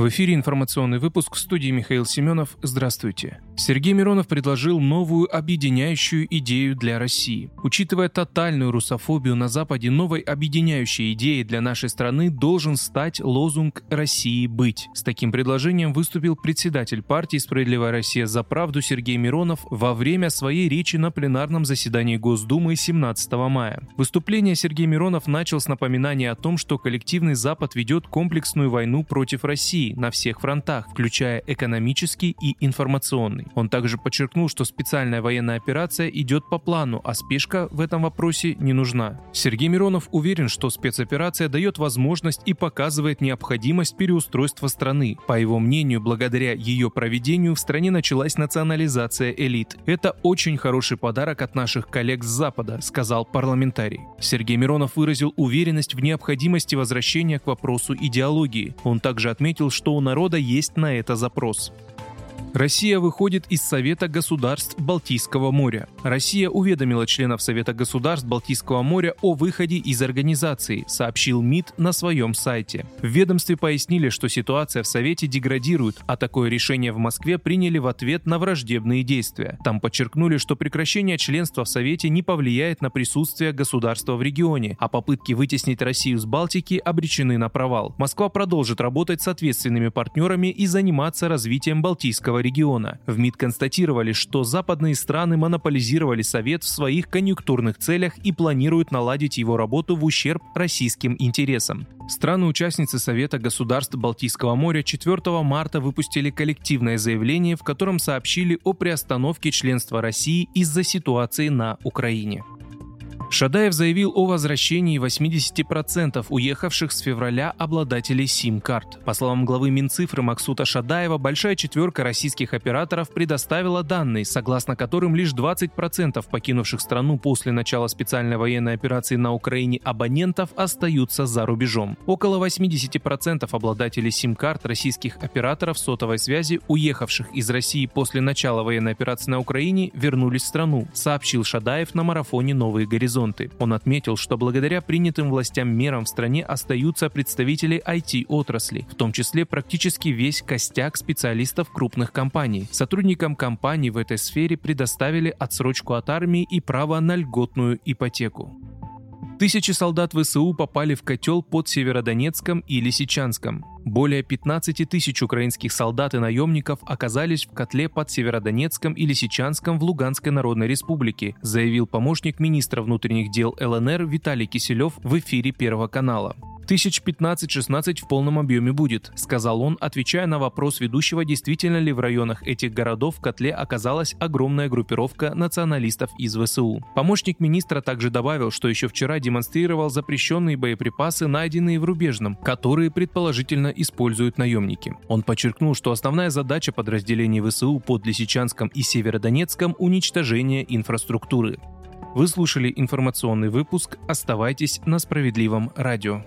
В эфире информационный выпуск в студии Михаил Семенов. Здравствуйте. Сергей Миронов предложил новую объединяющую идею для России. Учитывая тотальную русофобию на Западе, новой объединяющей идеей для нашей страны должен стать лозунг «России быть». С таким предложением выступил председатель партии «Справедливая Россия за правду» Сергей Миронов во время своей речи на пленарном заседании Госдумы 17 мая. Выступление Сергей Миронов начал с напоминания о том, что коллективный Запад ведет комплексную войну против России, на всех фронтах, включая экономический и информационный. Он также подчеркнул, что специальная военная операция идет по плану, а спешка в этом вопросе не нужна. Сергей Миронов уверен, что спецоперация дает возможность и показывает необходимость переустройства страны. По его мнению, благодаря ее проведению в стране началась национализация элит. Это очень хороший подарок от наших коллег с Запада, сказал парламентарий. Сергей Миронов выразил уверенность в необходимости возвращения к вопросу идеологии. Он также отметил, что у народа есть на это запрос. Россия выходит из Совета государств Балтийского моря. Россия уведомила членов Совета государств Балтийского моря о выходе из организации, сообщил МИД на своем сайте. В ведомстве пояснили, что ситуация в Совете деградирует, а такое решение в Москве приняли в ответ на враждебные действия. Там подчеркнули, что прекращение членства в Совете не повлияет на присутствие государства в регионе, а попытки вытеснить Россию с Балтики обречены на провал. Москва продолжит работать с ответственными партнерами и заниматься развитием Балтийского региона. В МИД констатировали, что западные страны монополизировали Совет в своих конъюнктурных целях и планируют наладить его работу в ущерб российским интересам. Страны-участницы Совета государств Балтийского моря 4 марта выпустили коллективное заявление, в котором сообщили о приостановке членства России из-за ситуации на Украине. Шадаев заявил о возвращении 80% уехавших с февраля обладателей сим-карт. По словам главы Минцифры Максута Шадаева, большая четверка российских операторов предоставила данные, согласно которым лишь 20% покинувших страну после начала специальной военной операции на Украине абонентов остаются за рубежом. Около 80% обладателей сим-карт российских операторов сотовой связи, уехавших из России после начала военной операции на Украине, вернулись в страну, сообщил Шадаев на марафоне «Новые горизонты» горизонты. Он отметил, что благодаря принятым властям мерам в стране остаются представители IT-отрасли, в том числе практически весь костяк специалистов крупных компаний. Сотрудникам компаний в этой сфере предоставили отсрочку от армии и право на льготную ипотеку. Тысячи солдат ВСУ попали в котел под Северодонецком и Лисичанском. Более 15 тысяч украинских солдат и наемников оказались в котле под Северодонецком и Лисичанском в Луганской Народной Республике, заявил помощник министра внутренних дел ЛНР Виталий Киселев в эфире Первого канала. Тысяч 15-16 в полном объеме будет, сказал он, отвечая на вопрос ведущего, действительно ли в районах этих городов в котле оказалась огромная группировка националистов из ВСУ. Помощник министра также добавил, что еще вчера демонстрировал запрещенные боеприпасы, найденные в Рубежном, которые предположительно используют наемники. Он подчеркнул, что основная задача подразделений ВСУ под Лисичанском и Северодонецком – уничтожение инфраструктуры. Вы слушали информационный выпуск. Оставайтесь на справедливом радио.